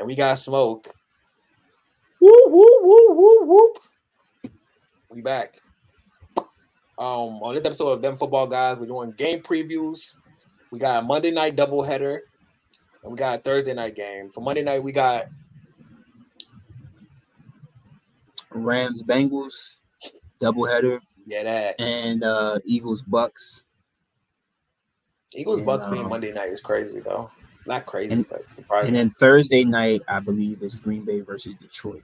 and we got smoke. Whoop whoop whoop whoop whoop. We back. Um, on this episode of Them Football Guys, we're doing game previews. We got a Monday night doubleheader, and we got a Thursday night game. For Monday night, we got Rams Bengals doubleheader yeah that and uh Eagles Bucks. Eagles Bucks being um, Monday night is crazy though. Not crazy, and- but surprising. And then Thursday night, I believe, is Green Bay versus Detroit.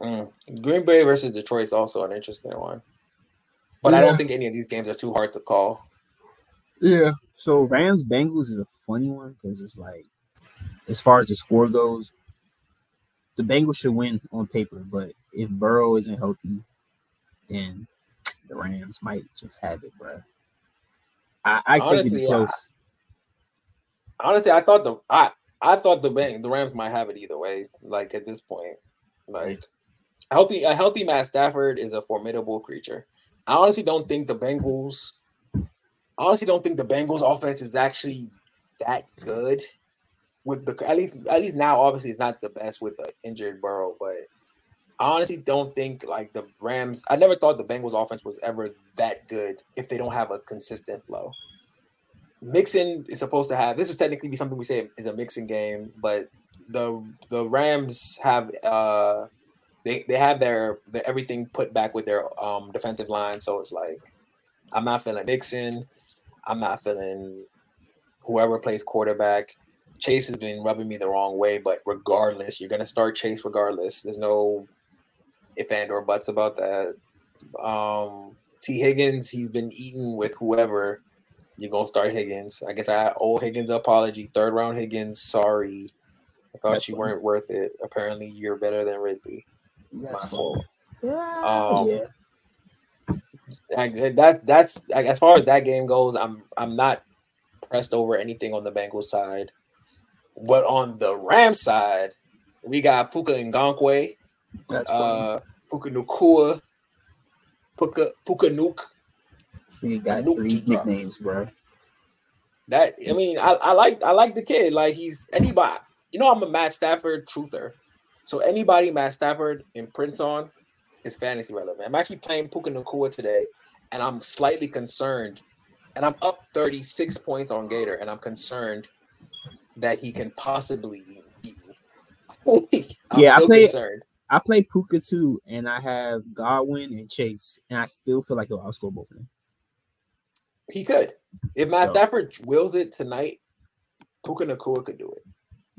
Mm. Green Bay versus Detroit is also an interesting one. But I don't think any of these games are too hard to call. Yeah. So Rams Bengals is a funny one because it's like, as far as the score goes, the Bengals should win on paper, but if Burrow isn't healthy, then the Rams might just have it, bro. I, I expect it to be Honestly, close. Honestly, I thought the I I thought the the Rams might have it either way. Like at this point, like healthy a healthy Matt Stafford is a formidable creature. I honestly don't think the Bengals. I honestly don't think the Bengals offense is actually that good. With the at least at least now, obviously, it's not the best with the injured Burrow, but I honestly don't think like the Rams. I never thought the Bengals offense was ever that good if they don't have a consistent flow. Mixon is supposed to have this would technically be something we say is a Mixon game, but the the Rams have uh they they have their, their everything put back with their um defensive line, so it's like I'm not feeling Mixon, I'm not feeling whoever plays quarterback. Chase has been rubbing me the wrong way, but regardless, you're gonna start Chase regardless. There's no if and or buts about that. Um Tee Higgins, he's been eating with whoever. You're gonna start Higgins. I guess I owe Higgins apology. Third round Higgins, sorry. I thought That's you fine. weren't worth it. Apparently, you're better than Ridley. That's My fault. Um, Um, yeah. I, that that's like, as far as that game goes. I'm I'm not pressed over anything on the Bengals side, but on the Rams side, we got Puka Ngankwe, That's fine. uh, Puka Nukua, Puka Puka Nuke. This nigga got Nuke three nicknames, bro. That I mean, I, I like I like the kid. Like he's anybody. You know, I'm a Matt Stafford truther. So anybody Matt Stafford imprints on is fantasy relevant. I'm actually playing Puka Nacua today, and I'm slightly concerned. And I'm up 36 points on Gator, and I'm concerned that he can possibly beat me. I'm Yeah, I play- concerned. I play Puka too, and I have Godwin and Chase, and I still feel like he'll outscore both of them. He could. If Matt So- Stafford wills it tonight, Puka Nacua could do it.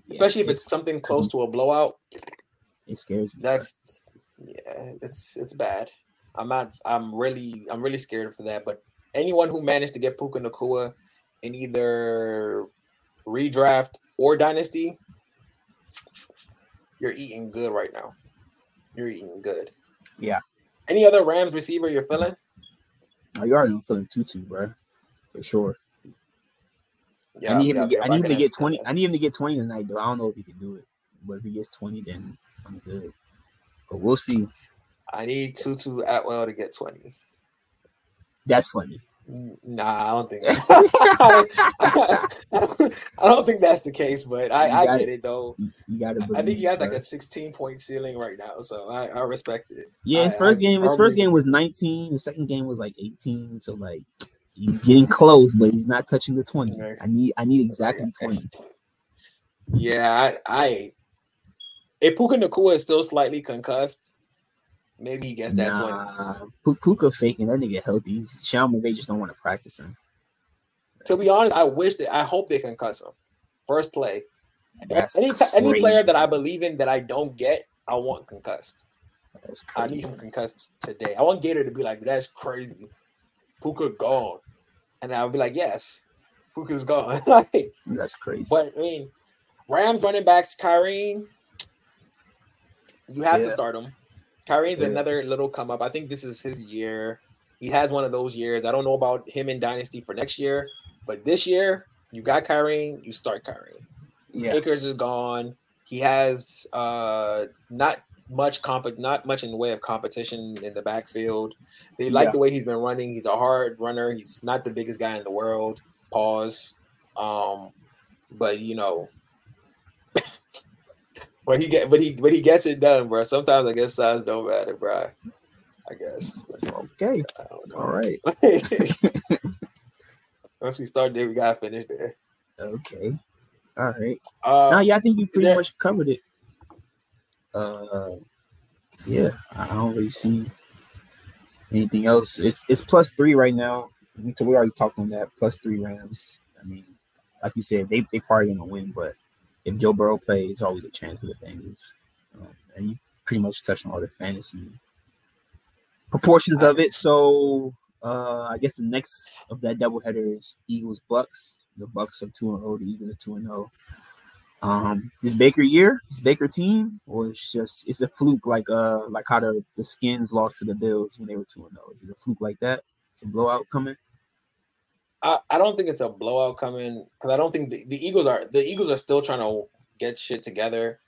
Yeah, Especially if it's something close to a blowout. it scares me. That's yeah, it's it's bad. I'm not. I'm really. I'm really scared for that. But anyone who managed to get Puka Nacua in either redraft or dynasty, you're eating good right now. You're eating good. Yeah. Any other Rams receiver you're feeling? You already know I'm feeling tutu, bro, for sure. Yeah, I need him yeah, to get. yeah, I need him to get twenty. I need him to get twenty tonight, though. I don't know if he can do it, but if he gets twenty, then I'm good. But we'll see. I need Tutu Atwell to get twenty. That's funny. Nah, I don't think. I don't think that's the case, but I, I get it. though. You, gotta. I think he has like a 16 point ceiling right now, so I, I respect it. Yeah, his I- first I game. His first game was 19. The second game was like 18. So like, he's getting close, but he's not touching the 20. Okay. I need. I need exactly 20. Yeah, I, I if Puka Nacua is still slightly concussed, maybe he gets that 20. Nah, P- Puka faking that nigga healthy. Sean McVay just don't want to practice him. To be honest, I wish that I hope they concuss him. First play. That's any t- any player that I believe in that I don't get, I want concussed. That's I need crazy. him concussed today. I want Gator to be like, that's crazy. Puka gone. And I'll be like, yes, Puka's gone. like, That's crazy. but I mean, Rams running backs, Kyren, you have Yeah. to start him. Kyren's Yeah. another little come up. I think this is his year. He has one of those years. I don't know about him in Dynasty for next year, but this year, you got Kyren, you start Kyren. Yeah, Akers is gone. He has uh not much comp not much in the way of competition in the backfield. They like Yeah. the way he's been running. He's a hard runner. He's not the biggest guy in the world. Pause. Um, but you know, but he get but he but he gets it done, bro. Sometimes I guess size don't matter, bro. I guess. Okay. All right. Once we start there, we gotta finish there. Okay. All right. Uh, no, yeah, I think you pretty there- much covered it. Uh, yeah, I don't really see anything else. It's it's plus three right now. We, we already talked on that. Plus three Rams. I mean, like you said, they they probably gonna win, but if Joe Burrow plays, it's always a chance for the Bengals. Um, and you pretty much touched on all the fantasy proportions of it. So uh, I guess the next of that doubleheader is Eagles Bucks. The Bucks are two and zero. The Eagles are two and zero. Um, is Baker year? Is Baker team, or it's just it's a fluke like uh like how the the Skins lost to the Bills when they were two and zero? Is it a fluke like that? It's a blowout coming. I, I don't think it's a blowout coming because I don't think the, the Eagles are the Eagles are still trying to get shit together,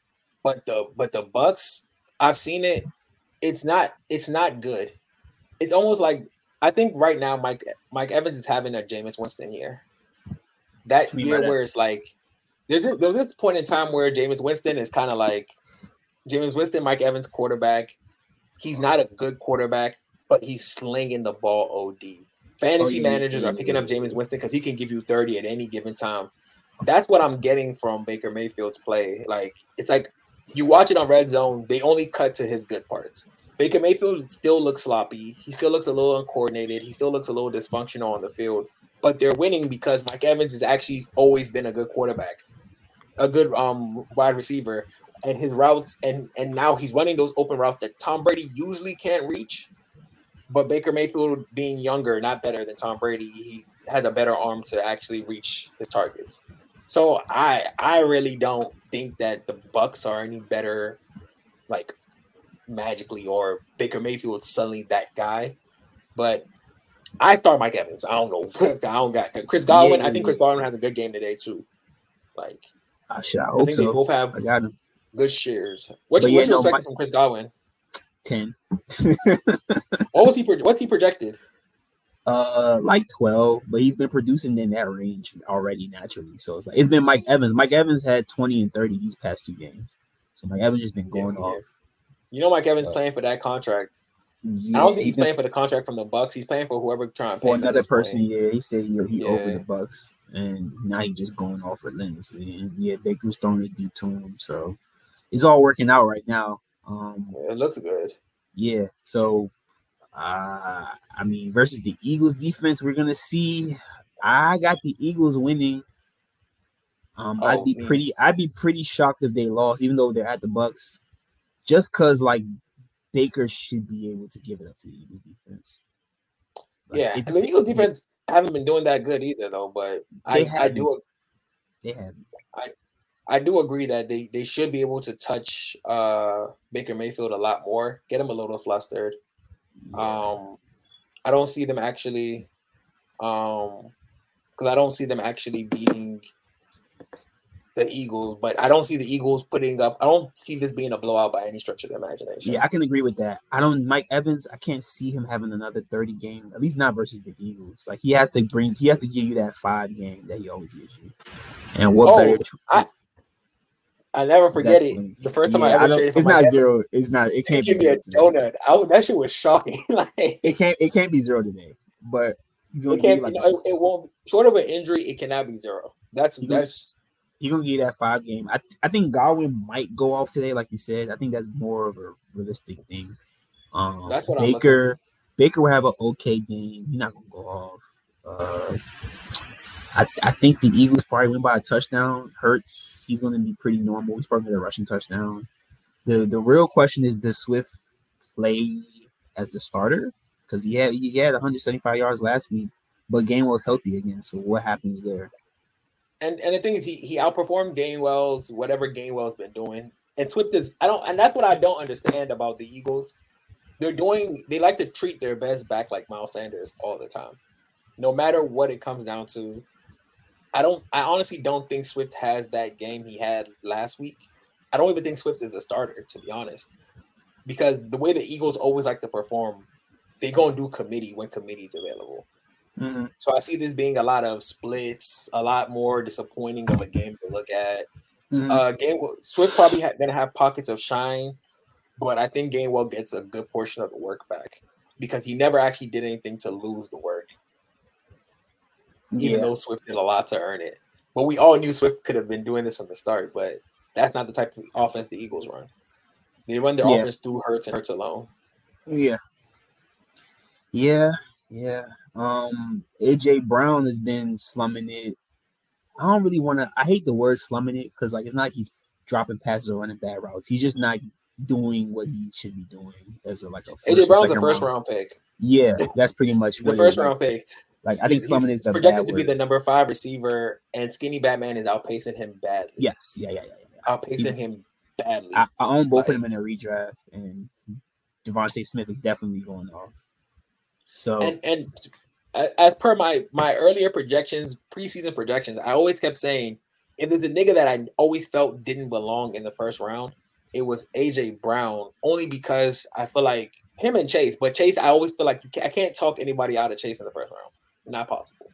but the but the Bucks I've seen it. It's not it's not good. It's almost like I think right now Mike Mike Evans is having a Jameis Winston year. That What do you mean year where it's like there's a, there's this point in time where Jameis Winston is kind of like Jameis Winston, Mike Evans quarterback. He's not a good quarterback, but he's slinging the ball OD. Fantasy Oh, yeah, managers yeah, are picking yeah, up. Jameis Winston because he can give you 30 at any given time. That's what I'm getting from Baker Mayfield's play. Like it's like you watch it on red zone, they only cut to his good parts. Baker Mayfield still looks sloppy. He still looks a little uncoordinated. He still looks a little dysfunctional on the field. But they're winning because Mike Evans has actually always been a good quarterback, a good um wide receiver, and his routes and and now he's running those open routes that Tom Brady usually can't reach. But Baker Mayfield, being younger, not better than Tom Brady, he has a better arm to actually reach his targets. So I I really don't think that the Bucks are any better, like magically, or Baker Mayfield suddenly that guy. But I start Mike Evans. I don't know. I don't got Chris Godwin. I think Chris Godwin has a good game today too. Like I should. I I hope think they both have I got good shares. What But you, yeah, what you no, expecting Mike- from Chris Godwin? Ten. What was he? pro- What's he projected? Uh, like twelve, but he's been producing in that range already naturally. So it's like it's been Mike Evans. Mike Evans had twenty and thirty these past two games. So Mike Evans just been going Yeah, off. You know, Mike Evans Uh, playing for that contract. Yeah, I don't think he's he's playing for the contract from the Bucks. He's playing for whoever trying to pay for another person. Yeah, he said he, he over Yeah. the Bucks, and now he's just going off relentlessly. And yeah, Baker's throwing it deep to him, so it's all working out right now. Um, It looks good. yeah, so uh, I mean, versus the Eagles defense, we're gonna see. I got the Eagles winning. Um, I'd Oh, be man. pretty. I'd be pretty shocked if they lost, even though they're at the Bucks, just because like Baker should be able to give it up to the Eagles defense. Like, Yeah, and the Eagles defense haven't been doing that good either, though. But I, I do They have I do agree that they they should be able to touch uh Baker Mayfield a lot more, get him a little flustered. Um, I don't see them actually, um, because I don't see them actually beating the Eagles. But I don't see the Eagles putting up. I don't see this being a blowout by any stretch of the imagination. Yeah, I can agree with that. I don't Mike Evans. I can't see him having another thirty game, at least not versus the Eagles. Like he has to bring, he has to give you that five game that he always gives you. And what Oh, better? I- I never forget That's it. funny. The first time Yeah, I ever don't- traded for it's not Evans, zero. It's not. It can't be give a donut. I, that shit was shocking. like It can't. It can't be zero today. But he's gonna it can't. like know, it, it won't. Short of an injury, it cannot be zero. That's You know- that's he's gonna get that five game. I I think Godwin might go off today, like you said. I think that's more of a realistic thing. Um, That's what Baker. Baker will have an okay game. He's not gonna go off. Uh, I, I think the Eagles probably win by a touchdown. Hurts, he's going to be pretty normal. He's probably going to rushing touchdown. The the real question is does Swift play as the starter? Because he had he had 175 yards last week, but Gainwell's healthy again. So what happens there? and and the thing is he he outperformed Gainwell's whatever Gainwell's been doing. And Swift is I don't and that's what I don't understand about the Eagles. They're doing they like to treat their best back like Miles Sanders all the time. No matter what it comes down to. I don't I honestly don't think Swift has that game he had last week. I don't even think Swift is a starter, to be honest. Because the way the Eagles always like to perform, they go and do committee when committee's available. So I see this being a lot of splits, a lot more disappointing of a game to look at. Mm-hmm. Uh, Gainwell Swift probably ha- gonna have pockets of shine, but I think Gainwell gets a good portion of the work back because he never actually did anything to lose the work, even yeah. though Swift did a lot to earn it. But we all knew Swift could have been doing this from the start, but that's not the type of offense the Eagles run. They run their yeah. offense through Hurts and Hurts alone. Yeah. Yeah. Yeah. Um AJ Brown has been slumming it. I don't really want to I hate the word slumming it because like it's not like he's dropping passes or running bad routes. He's just not doing what he should be doing as a like a AJ Brown's a first round. round pick. Yeah, that's pretty much the first round pick. Like I think slumming is the projected to be the number five receiver, and Skinny Batman is outpacing him badly. Yes, yeah, yeah, yeah, yeah. outpacing he's, him badly. I, I own both like, of them in a redraft, and DeVonta Smith is definitely going off. So and and as per my my earlier projections, preseason projections, I always kept saying if there's a nigga that I always felt didn't belong in the first round, it was AJ Brown. Only because I feel like him and Chase, but Chase, I always feel like can't, I can't talk anybody out of Chase in the first round. Not possible.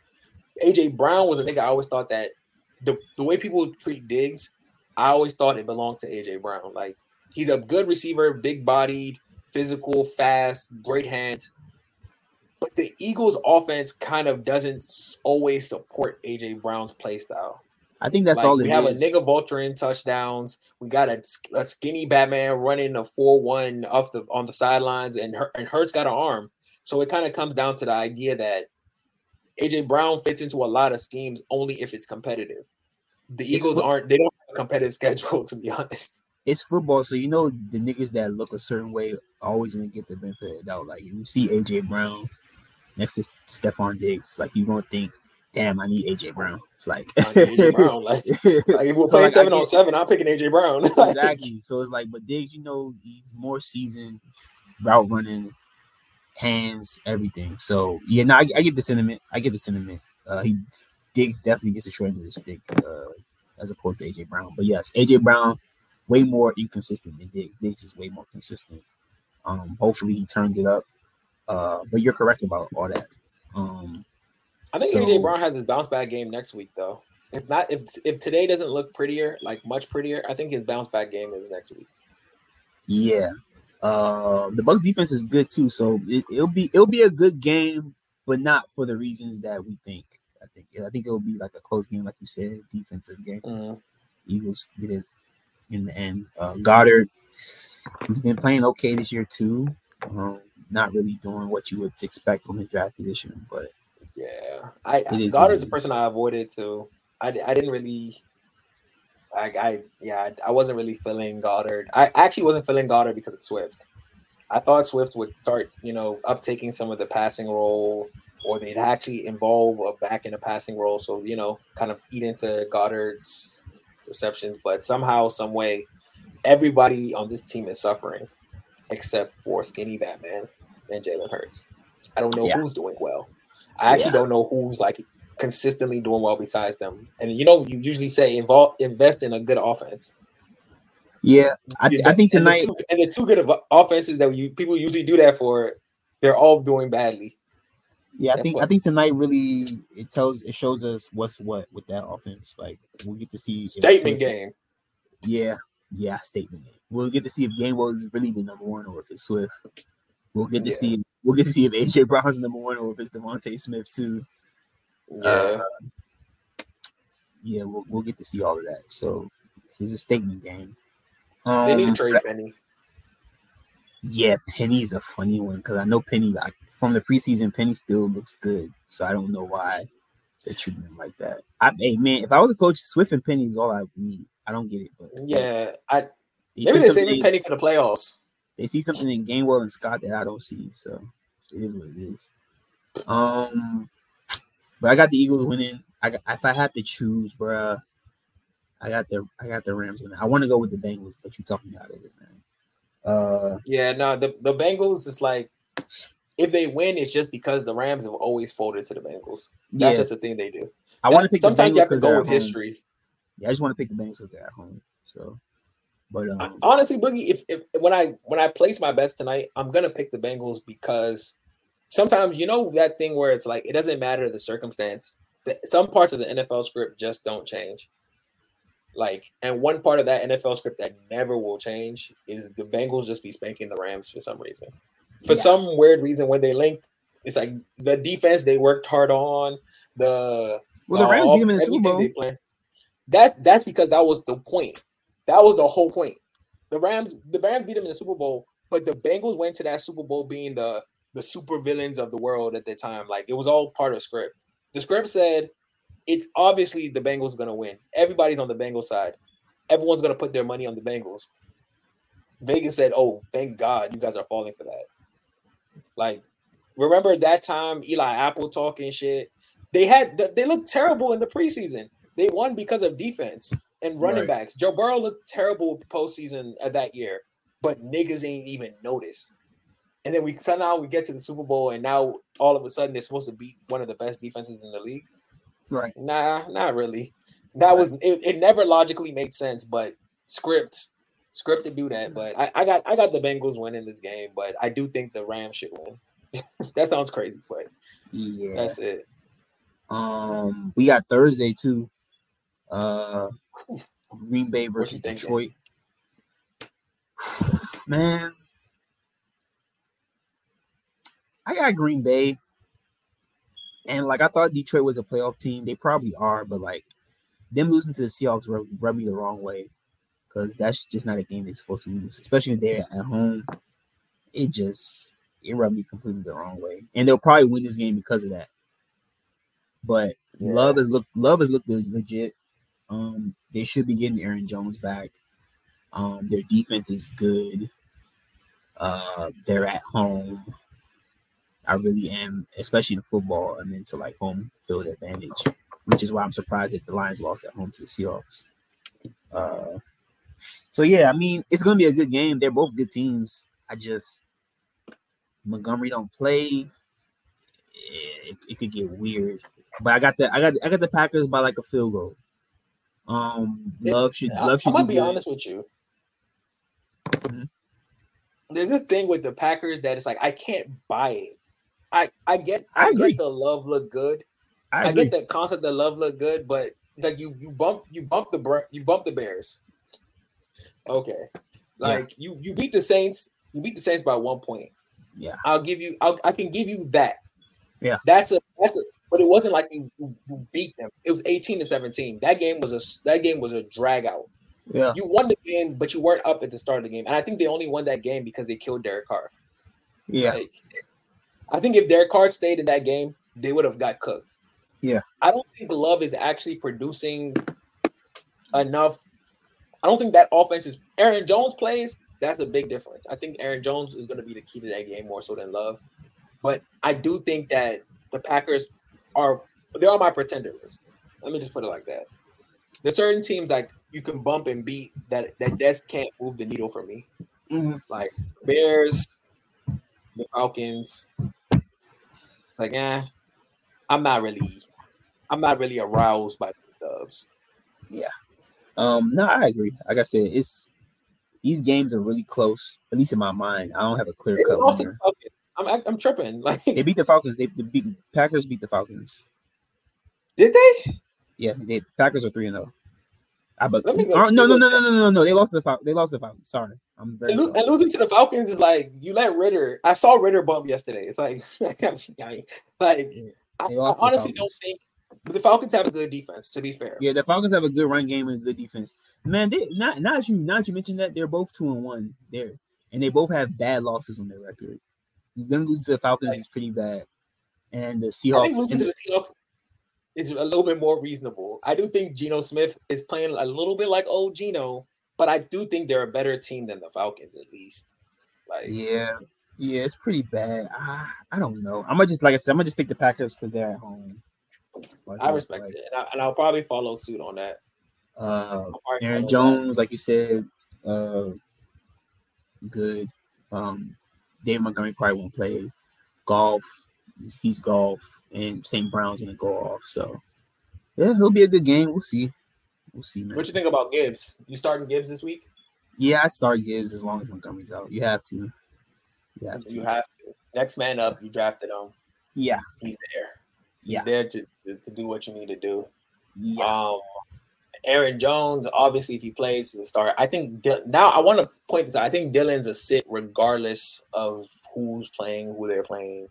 AJ Brown was a nigga I always thought that the, the way people treat Diggs, I always thought it belonged to AJ Brown. Like he's a good receiver, big bodied, physical, fast, great hands. But the Eagles' offense kind of doesn't always support AJ Brown's play style. I think that's like, all we have is. a nigga vulturing touchdowns. We got a, a skinny Batman running a four one off the on the sidelines, and and Hurts got an arm. So it kind of comes down to the idea that AJ Brown fits into a lot of schemes only if it's competitive. The Eagles aren't. They don't have a competitive schedule, to be honest it's football, so you know the niggas that look a certain way always gonna get the benefit of the doubt. Like you see AJ Brown next to Stefon Diggs, it's like you gonna think, damn, I need AJ Brown. It's like AJ Brown. Like, like if we're so playing like, seven on seven, I'm picking AJ Brown. exactly. So it's like, but Diggs, you know, he's more seasoned, route running, hands, everything. So yeah, no, I, I get the sentiment. I get the sentiment. Uh, he Diggs definitely gets a short end of the stick, uh, as opposed to AJ Brown. But yes, AJ Brown way more inconsistent than Diggs. Diggs is way more consistent. Um, hopefully he turns it up. Uh, but you're correct about all that. Um, I think so, AJ Brown has his bounce back game next week, though. If not, if if today doesn't look prettier, like much prettier, I think his bounce back game is next week. Yeah, uh, the Bucks defense is good too, so it, will be it'll be a good game, but not for the reasons that we think. I think I think it'll be like a close game, like you said, defensive game. Mm-hmm. Eagles did it in the end. Uh, Goedert, he's been playing okay this year too. Um, not really doing what you would expect from his draft position, but yeah, I Goedert's a person I avoided too. I, I didn't really. I, I yeah I, I wasn't really feeling Goedert. I actually wasn't feeling Goedert because of Swift. I thought Swift would start, you know, uptaking some of the passing role, or they'd actually involve a back in a passing role. So, you know, kind of eat into Goedert's receptions, but somehow, some way, everybody on this team is suffering except for Skinny Batman and Jalen Hurts. I don't know yeah. who's doing well. I actually yeah. don't know who's like consistently doing well besides them. And you know, you usually say involve invest in a good offense. Yeah, I, I think tonight and the, two, and the two good offenses that you people usually do that for, they're all doing badly. Yeah, I think what, I think tonight really it tells it shows us what's what with that offense. Like we'll get to see statement game. Yeah, yeah, statement game. We'll get to see if Gainwell is really the number one or if it's Swift. We'll get to yeah. see we'll get to see if AJ Brown's number one or if it's DeVonta Smith too. Yeah. Uh, yeah, we'll, we'll get to see all of that. So this is a statement game. Um, they need to um, trade Penny. Yeah, Penny's a funny one because I know Penny like from the preseason, Penny still looks good. So I don't know why they're treating him like that. I hey man, if I was a coach, Swift and Penny is all I need. I don't get it, but yeah, I maybe they're saving Penny for the playoffs. They see something in Gainwell and Scott that I don't see, so it is what it is. Um, but I got the Eagles winning. I got, if I have to choose, bruh, I got the I got the Rams winning. I want to go with the Bengals, but you talking me out of it, man. Uh, yeah, no, the the Bengals is like if they win, it's just because the Rams have always folded to the Bengals. That's yeah. just the thing they do. I want to pick. Sometimes you have to go with history. Yeah, I just want to pick the Bengals because they're at home. So, but um, honestly, Boogie, if, if when I when I place my bets tonight, I'm gonna pick the Bengals because sometimes you know that thing where it's like it doesn't matter the circumstance. Some parts of the NFL script just don't change. Like, and one part of that NFL script that never will change is the Bengals just be spanking the Rams for some reason. For Yeah. some weird reason, when they link, it's like the defense they worked hard on. The Well, the uh, Rams beat them in the Super Bowl. That's that's because that was the point. That was the whole point. The Rams, the Rams beat them in the Super Bowl, but the Bengals went to that Super Bowl being the the super villains of the world at the time. Like it was all part of script. The script said it's obviously the Bengals gonna win. Everybody's on the Bengals side. Everyone's gonna put their money on the Bengals. Vegas said, "Oh, thank God, you guys are falling for that." Like, remember that time Eli Apple talking shit? They had they looked terrible in the preseason. They won because of defense and running Right. backs. Joe Burrow looked terrible postseason of that year, but niggas ain't even noticed. And then we somehow we get to the Super Bowl, and now all of a sudden they're supposed to beat one of the best defenses in the league. Right. Nah, not really. That was it, it never logically made sense, but script script to do that. But I, I got I got the Bengals winning this game, but I do think the Rams should win. that sounds crazy, but Yeah. that's it. Um, we got Thursday too. Uh, Green Bay versus? Detroit. Man, I got Green Bay, and like I thought Detroit was a playoff team. They probably are, but like them losing to the Seahawks rubbed rub me the wrong way because that's just not a game they're supposed to lose, especially if they're at home. It just it rubbed me completely the wrong way, and they'll probably win this game because of that. But Yeah. Love has looked Love has looked legit. Um, they should be getting Aaron Jones back. Um, their defense is good. Uh, they're at home. I really am, especially in football. I'm into like home field advantage, which is why I'm surprised that the Lions lost at home to the Seahawks. Uh, so yeah, I mean it's gonna be a good game. They're both good teams. I just Montgomery don't play. It, it could get weird. But I got the I got I got the Packers by like a field goal. Um, love should love I'm should gonna do be good. honest with you. Mhm. There's a thing with the Packers that it's like I can't buy it. I I get I I, get the love look good. I, I, get the concept that love look good, but it's like you you bump you bump the you bump the Bears. Okay, like you you beat the Saints. You beat the Saints by one point. Yeah. I'll give you. I'll, I can give you that. Yeah. that's a that's a. But it wasn't like you, you, you beat them. It was eighteen to seventeen. That game was a that game was a drag out. Yeah, You won the game, but you weren't up at the start of the game. And I think they only won that game because they killed Derek Carr. yeah, Like, I think if their card stayed in that game, they would have got cooked. Yeah. I don't think Love is actually producing enough. I don't think that offense is. Aaron Jones plays. That's a big difference. I think Aaron Jones is going to be the key to that game more so than Love. But I do think that the Packers are they're on my pretender list. Let me just put it like that. There's certain teams like you can bump and beat that that just can't move the needle for me Mhm. like Bears, the Falcons. It's like, eh, I'm not really, I'm not really aroused by the Dubs. Yeah. Um, no, I agree. Like I said, it's these games are really close. At least in my mind, I don't have a clear cut. I'm, I'm tripping. Like, They beat the Falcons. They, they beat Packers. Beat the Falcons. did they? Yeah, they Packers are three and zero. I but Let me go- oh, no, no, no, no, no, no, no. They lost to the They lost to the Falcons. Sorry, I'm very And, and losing to the Falcons is like you let Ridder. I saw Ridder bump yesterday. It's like, like I, I, I honestly don't think. The Falcons have a good defense. To be fair, Yeah, the Falcons have a good run game and good defense. Man, they not not as you not you mentioned that they're both two and one there, and they both have bad losses on their record. Them losing to the Falcons is pretty bad, and the I Seahawks. think losing to the Seahawks is a little bit more reasonable. I do think Geno Smith is playing a little bit like old Geno, but I do think they're a better team than the Falcons at least. Like, yeah, yeah, it's pretty bad. I, I don't know. I'm gonna just like I said, I'm gonna just pick the Packers because they're at home. Like, I respect like, it, and, I, and I'll probably follow suit on that. Uh, Aaron Jones, like you said, uh, good. Um, David Montgomery probably won't play golf. He's golf, and St. Brown's gonna go off. So, yeah, it'll be a good game. We'll see. We'll see, man. What you think about Gibbs? You starting Gibbs this week? Yeah, I start Gibbs as long as Montgomery's out. You have to. You have to. You have to. Next man up. You drafted him. yeah, He's there. He's Yeah. there to, to, to do what you need to do. yeah. Um, Aaron Jones, obviously, if he plays to start, I think now I want to point this out. I think Dillon's a sit regardless of who's playing, who they're playing.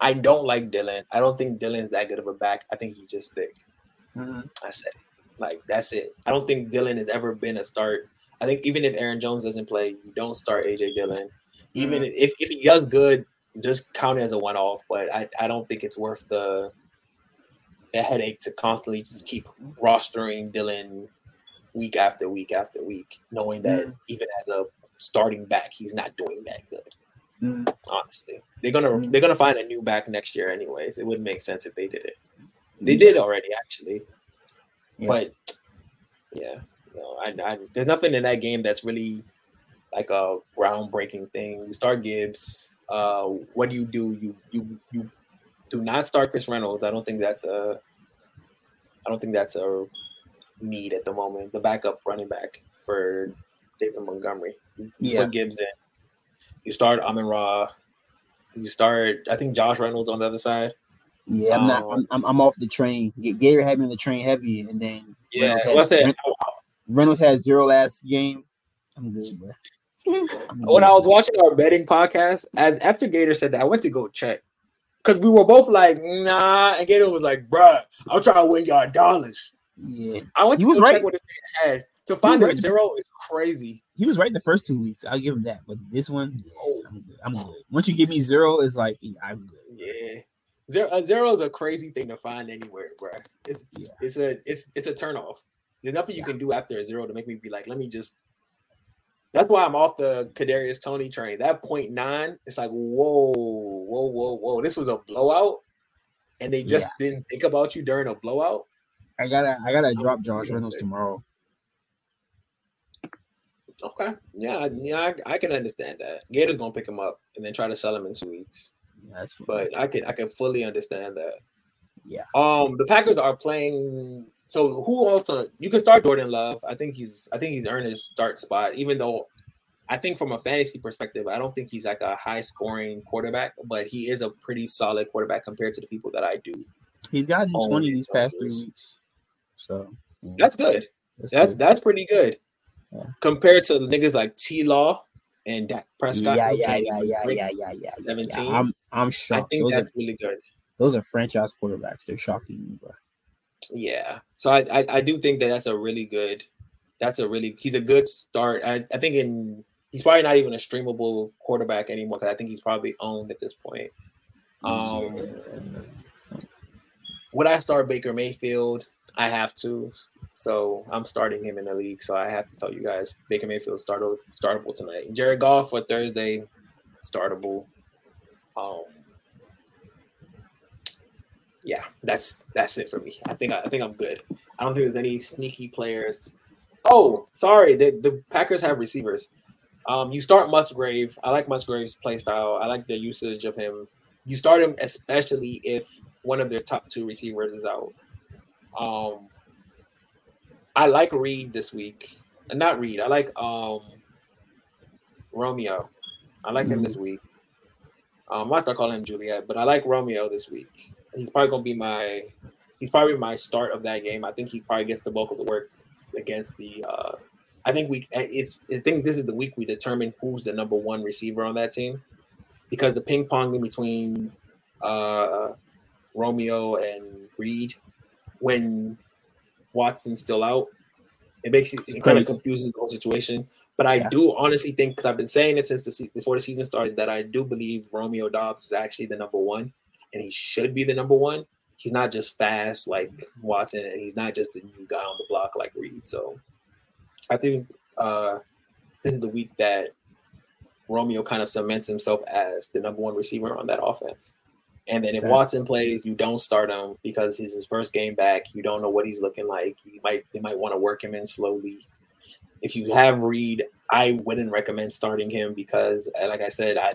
I don't like Dillon. I don't think Dillon's that good of a back. I think he's just thick. Mm-hmm. I said it. Like that's it. I don't think Dillon has ever been a start. I think even if Aaron Jones doesn't play, you don't start AJ Dillon. Even mm-hmm. if, if he does good, just count it as a one off. But I, I don't think it's worth the the headache to constantly just keep rostering Dillon week after week after week, knowing that mm. even as a starting back, he's not doing that good. Mm. Honestly, they're gonna mm. they're gonna find a new back next year, anyways. It wouldn't make sense if they did it. They did already, actually, yeah. but yeah, no, I, I, there's nothing in that game that's really like a groundbreaking thing. You start Gibbs. Uh, what do you do? You you you do not start Chris Reynolds. I don't think that's a I don't think that's a need at the moment. The backup running back for David Montgomery. Yeah. Put Gibbs in. You start Amon Ra. You start I think Josh Reynolds on the other side. Yeah, I'm um, not. I'm, I'm, I'm off the train. Gary had me on the train heavy, and then yeah. Reynolds had, Reynolds had zero last game. I'm good, bro. when I was watching our betting podcast, as after Gator said that, I went to go check because we were both like, nah, and Gator was like, bruh, I'm trying to win y'all dollars. Yeah, I went to he was right. check what his had to find that zero is crazy. He was right the first two weeks. I'll give him that, but this one, yeah, oh. I'm good. I'm good. Once you give me zero, it's like I'm good. Yeah. Zero, uh, zero is a crazy thing to find anywhere, bro. It's yeah. it's a it's it's a turn off. There's nothing you can do after a zero to make me be like, let me just. That's why I'm off the Kadarius Toney train. That point nine, it's like, whoa, whoa, whoa, whoa. This was a blowout, and they just yeah. didn't think about you during a blowout. I gotta, I gotta drop Josh Reynolds tomorrow. Okay, yeah, yeah, I, I, can understand that. Gator's gonna pick him up and then try to sell him in two weeks. That's but I can, I can fully understand that. Yeah. Um, the Packers are playing so who also you can start Jordan Love. I think he's I think he's earned his start spot, even though I think from a fantasy perspective, I don't think he's like a high scoring quarterback, but he is a pretty solid quarterback compared to the people that I do. He's gotten 20 these past three weeks. So yeah. that's good. That's that's, good. that's pretty good. Yeah. Compared to niggas like T Law and Dak Prescott. Yeah, yeah, yeah, yeah, yeah, yeah, yeah. 17. Yeah, I'm I'm shocked. I think those that's are, really good. Those are franchise quarterbacks. They're shocking me, bro. Yeah. So I, I, I do think that that's a really good. That's a really he's a good start. I, I think in he's probably not even a streamable quarterback anymore because I think he's probably owned at this point. Um, would I start Baker Mayfield? I have to. So I'm starting him in the league. So I have to tell you guys, Baker Mayfield startable startable tonight. Jared Goff for Thursday, startable. Um, yeah, that's that's it for me. I think I, I think I'm good. I don't think there's any sneaky players. Oh, sorry, the, the Packers have receivers. Um, you start Musgrave. I like Musgrave's play style. I like the usage of him. You start him especially if one of their top two receivers is out. Um, I like Reed this week. Uh, not Reed. I like um Romeo. I like mm-hmm. him this week. Um, I start calling him Juliet, but I like Romeo this week he's probably gonna be my he's probably my start of that game. I think he probably gets the bulk of the work against the. Uh, I think we it's I think this is the week we determine who's the number one receiver on that team, because the ping pong in between uh, Romeo and Reed when Watson's still out, it makes it, it kind of confuses the whole situation. But I yeah. do honestly think because I've been saying it since the before the season started that I do believe Romeo Doubs is actually the number one and he should be the number one. He's not just fast like Watson, and he's not just the new guy on the block like Reed. So I think uh, this is the week that Romeo kind of cements himself as the number one receiver on that offense. And then if Watson plays, you don't start him because he's his first game back. You don't know what he's looking like. You might they might want to work him in slowly. If you have Reed, I wouldn't recommend starting him because, uh, like I said, I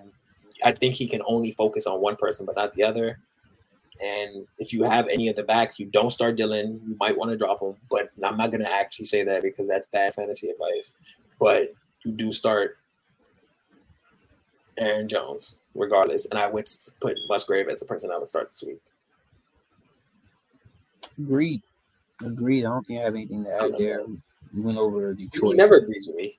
I think he can only focus on one person, but not the other. And if you have any of the backs, you don't start Dillon. You might want to drop him, but I'm not going to actually say that because that's bad fantasy advice. But you do start Aaron Jones regardless. And I would put Musgrave as a person I would start this week. Agreed. Agreed. I don't think I have anything to add there. We went over Detroit. He never agrees with me.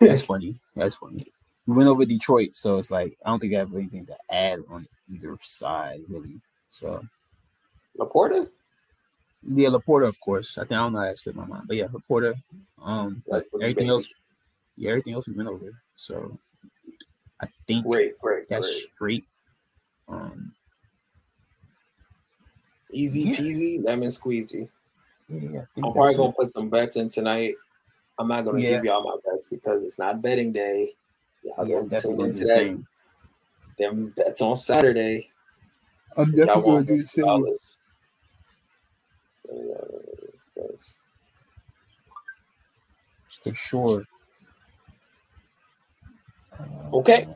That's funny. That's funny. We went over Detroit, so it's like I don't think I have anything to add on either side, really. So Laporta? Yeah, Laporta, of course. I think I don't know how that slipped my mind, but yeah, Laporta. Um, everything else, yeah, everything else we went over. So I think great, great, that's great. straight. Um, easy yeah. peasy, lemon squeezy. Yeah, I'm probably gonna put some bets in tonight. I'm not gonna Yeah. give y'all my bets because it's not betting day. Y'all Yeah, gonna definitely tune gonna do the that. same. Them bets on Saturday. I'm Y'all won't do dollars. Uh, for sure. Okay.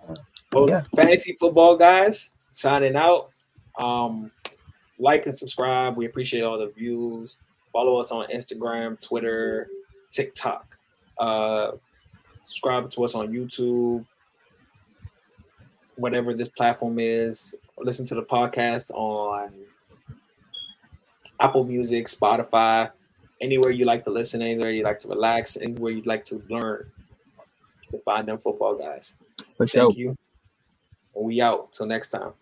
Well, Yeah. fantasy football guys, signing out. Um, like and subscribe. We appreciate all the views. Follow us on Instagram, Twitter, TikTok. Uh, subscribe to us on YouTube, whatever this platform is. Listen to the podcast on Apple Music, Spotify, anywhere you like to listen, anywhere you like to relax, anywhere you'd like to learn. Can find them football guys. For sure. Thank you. We out. Till next time.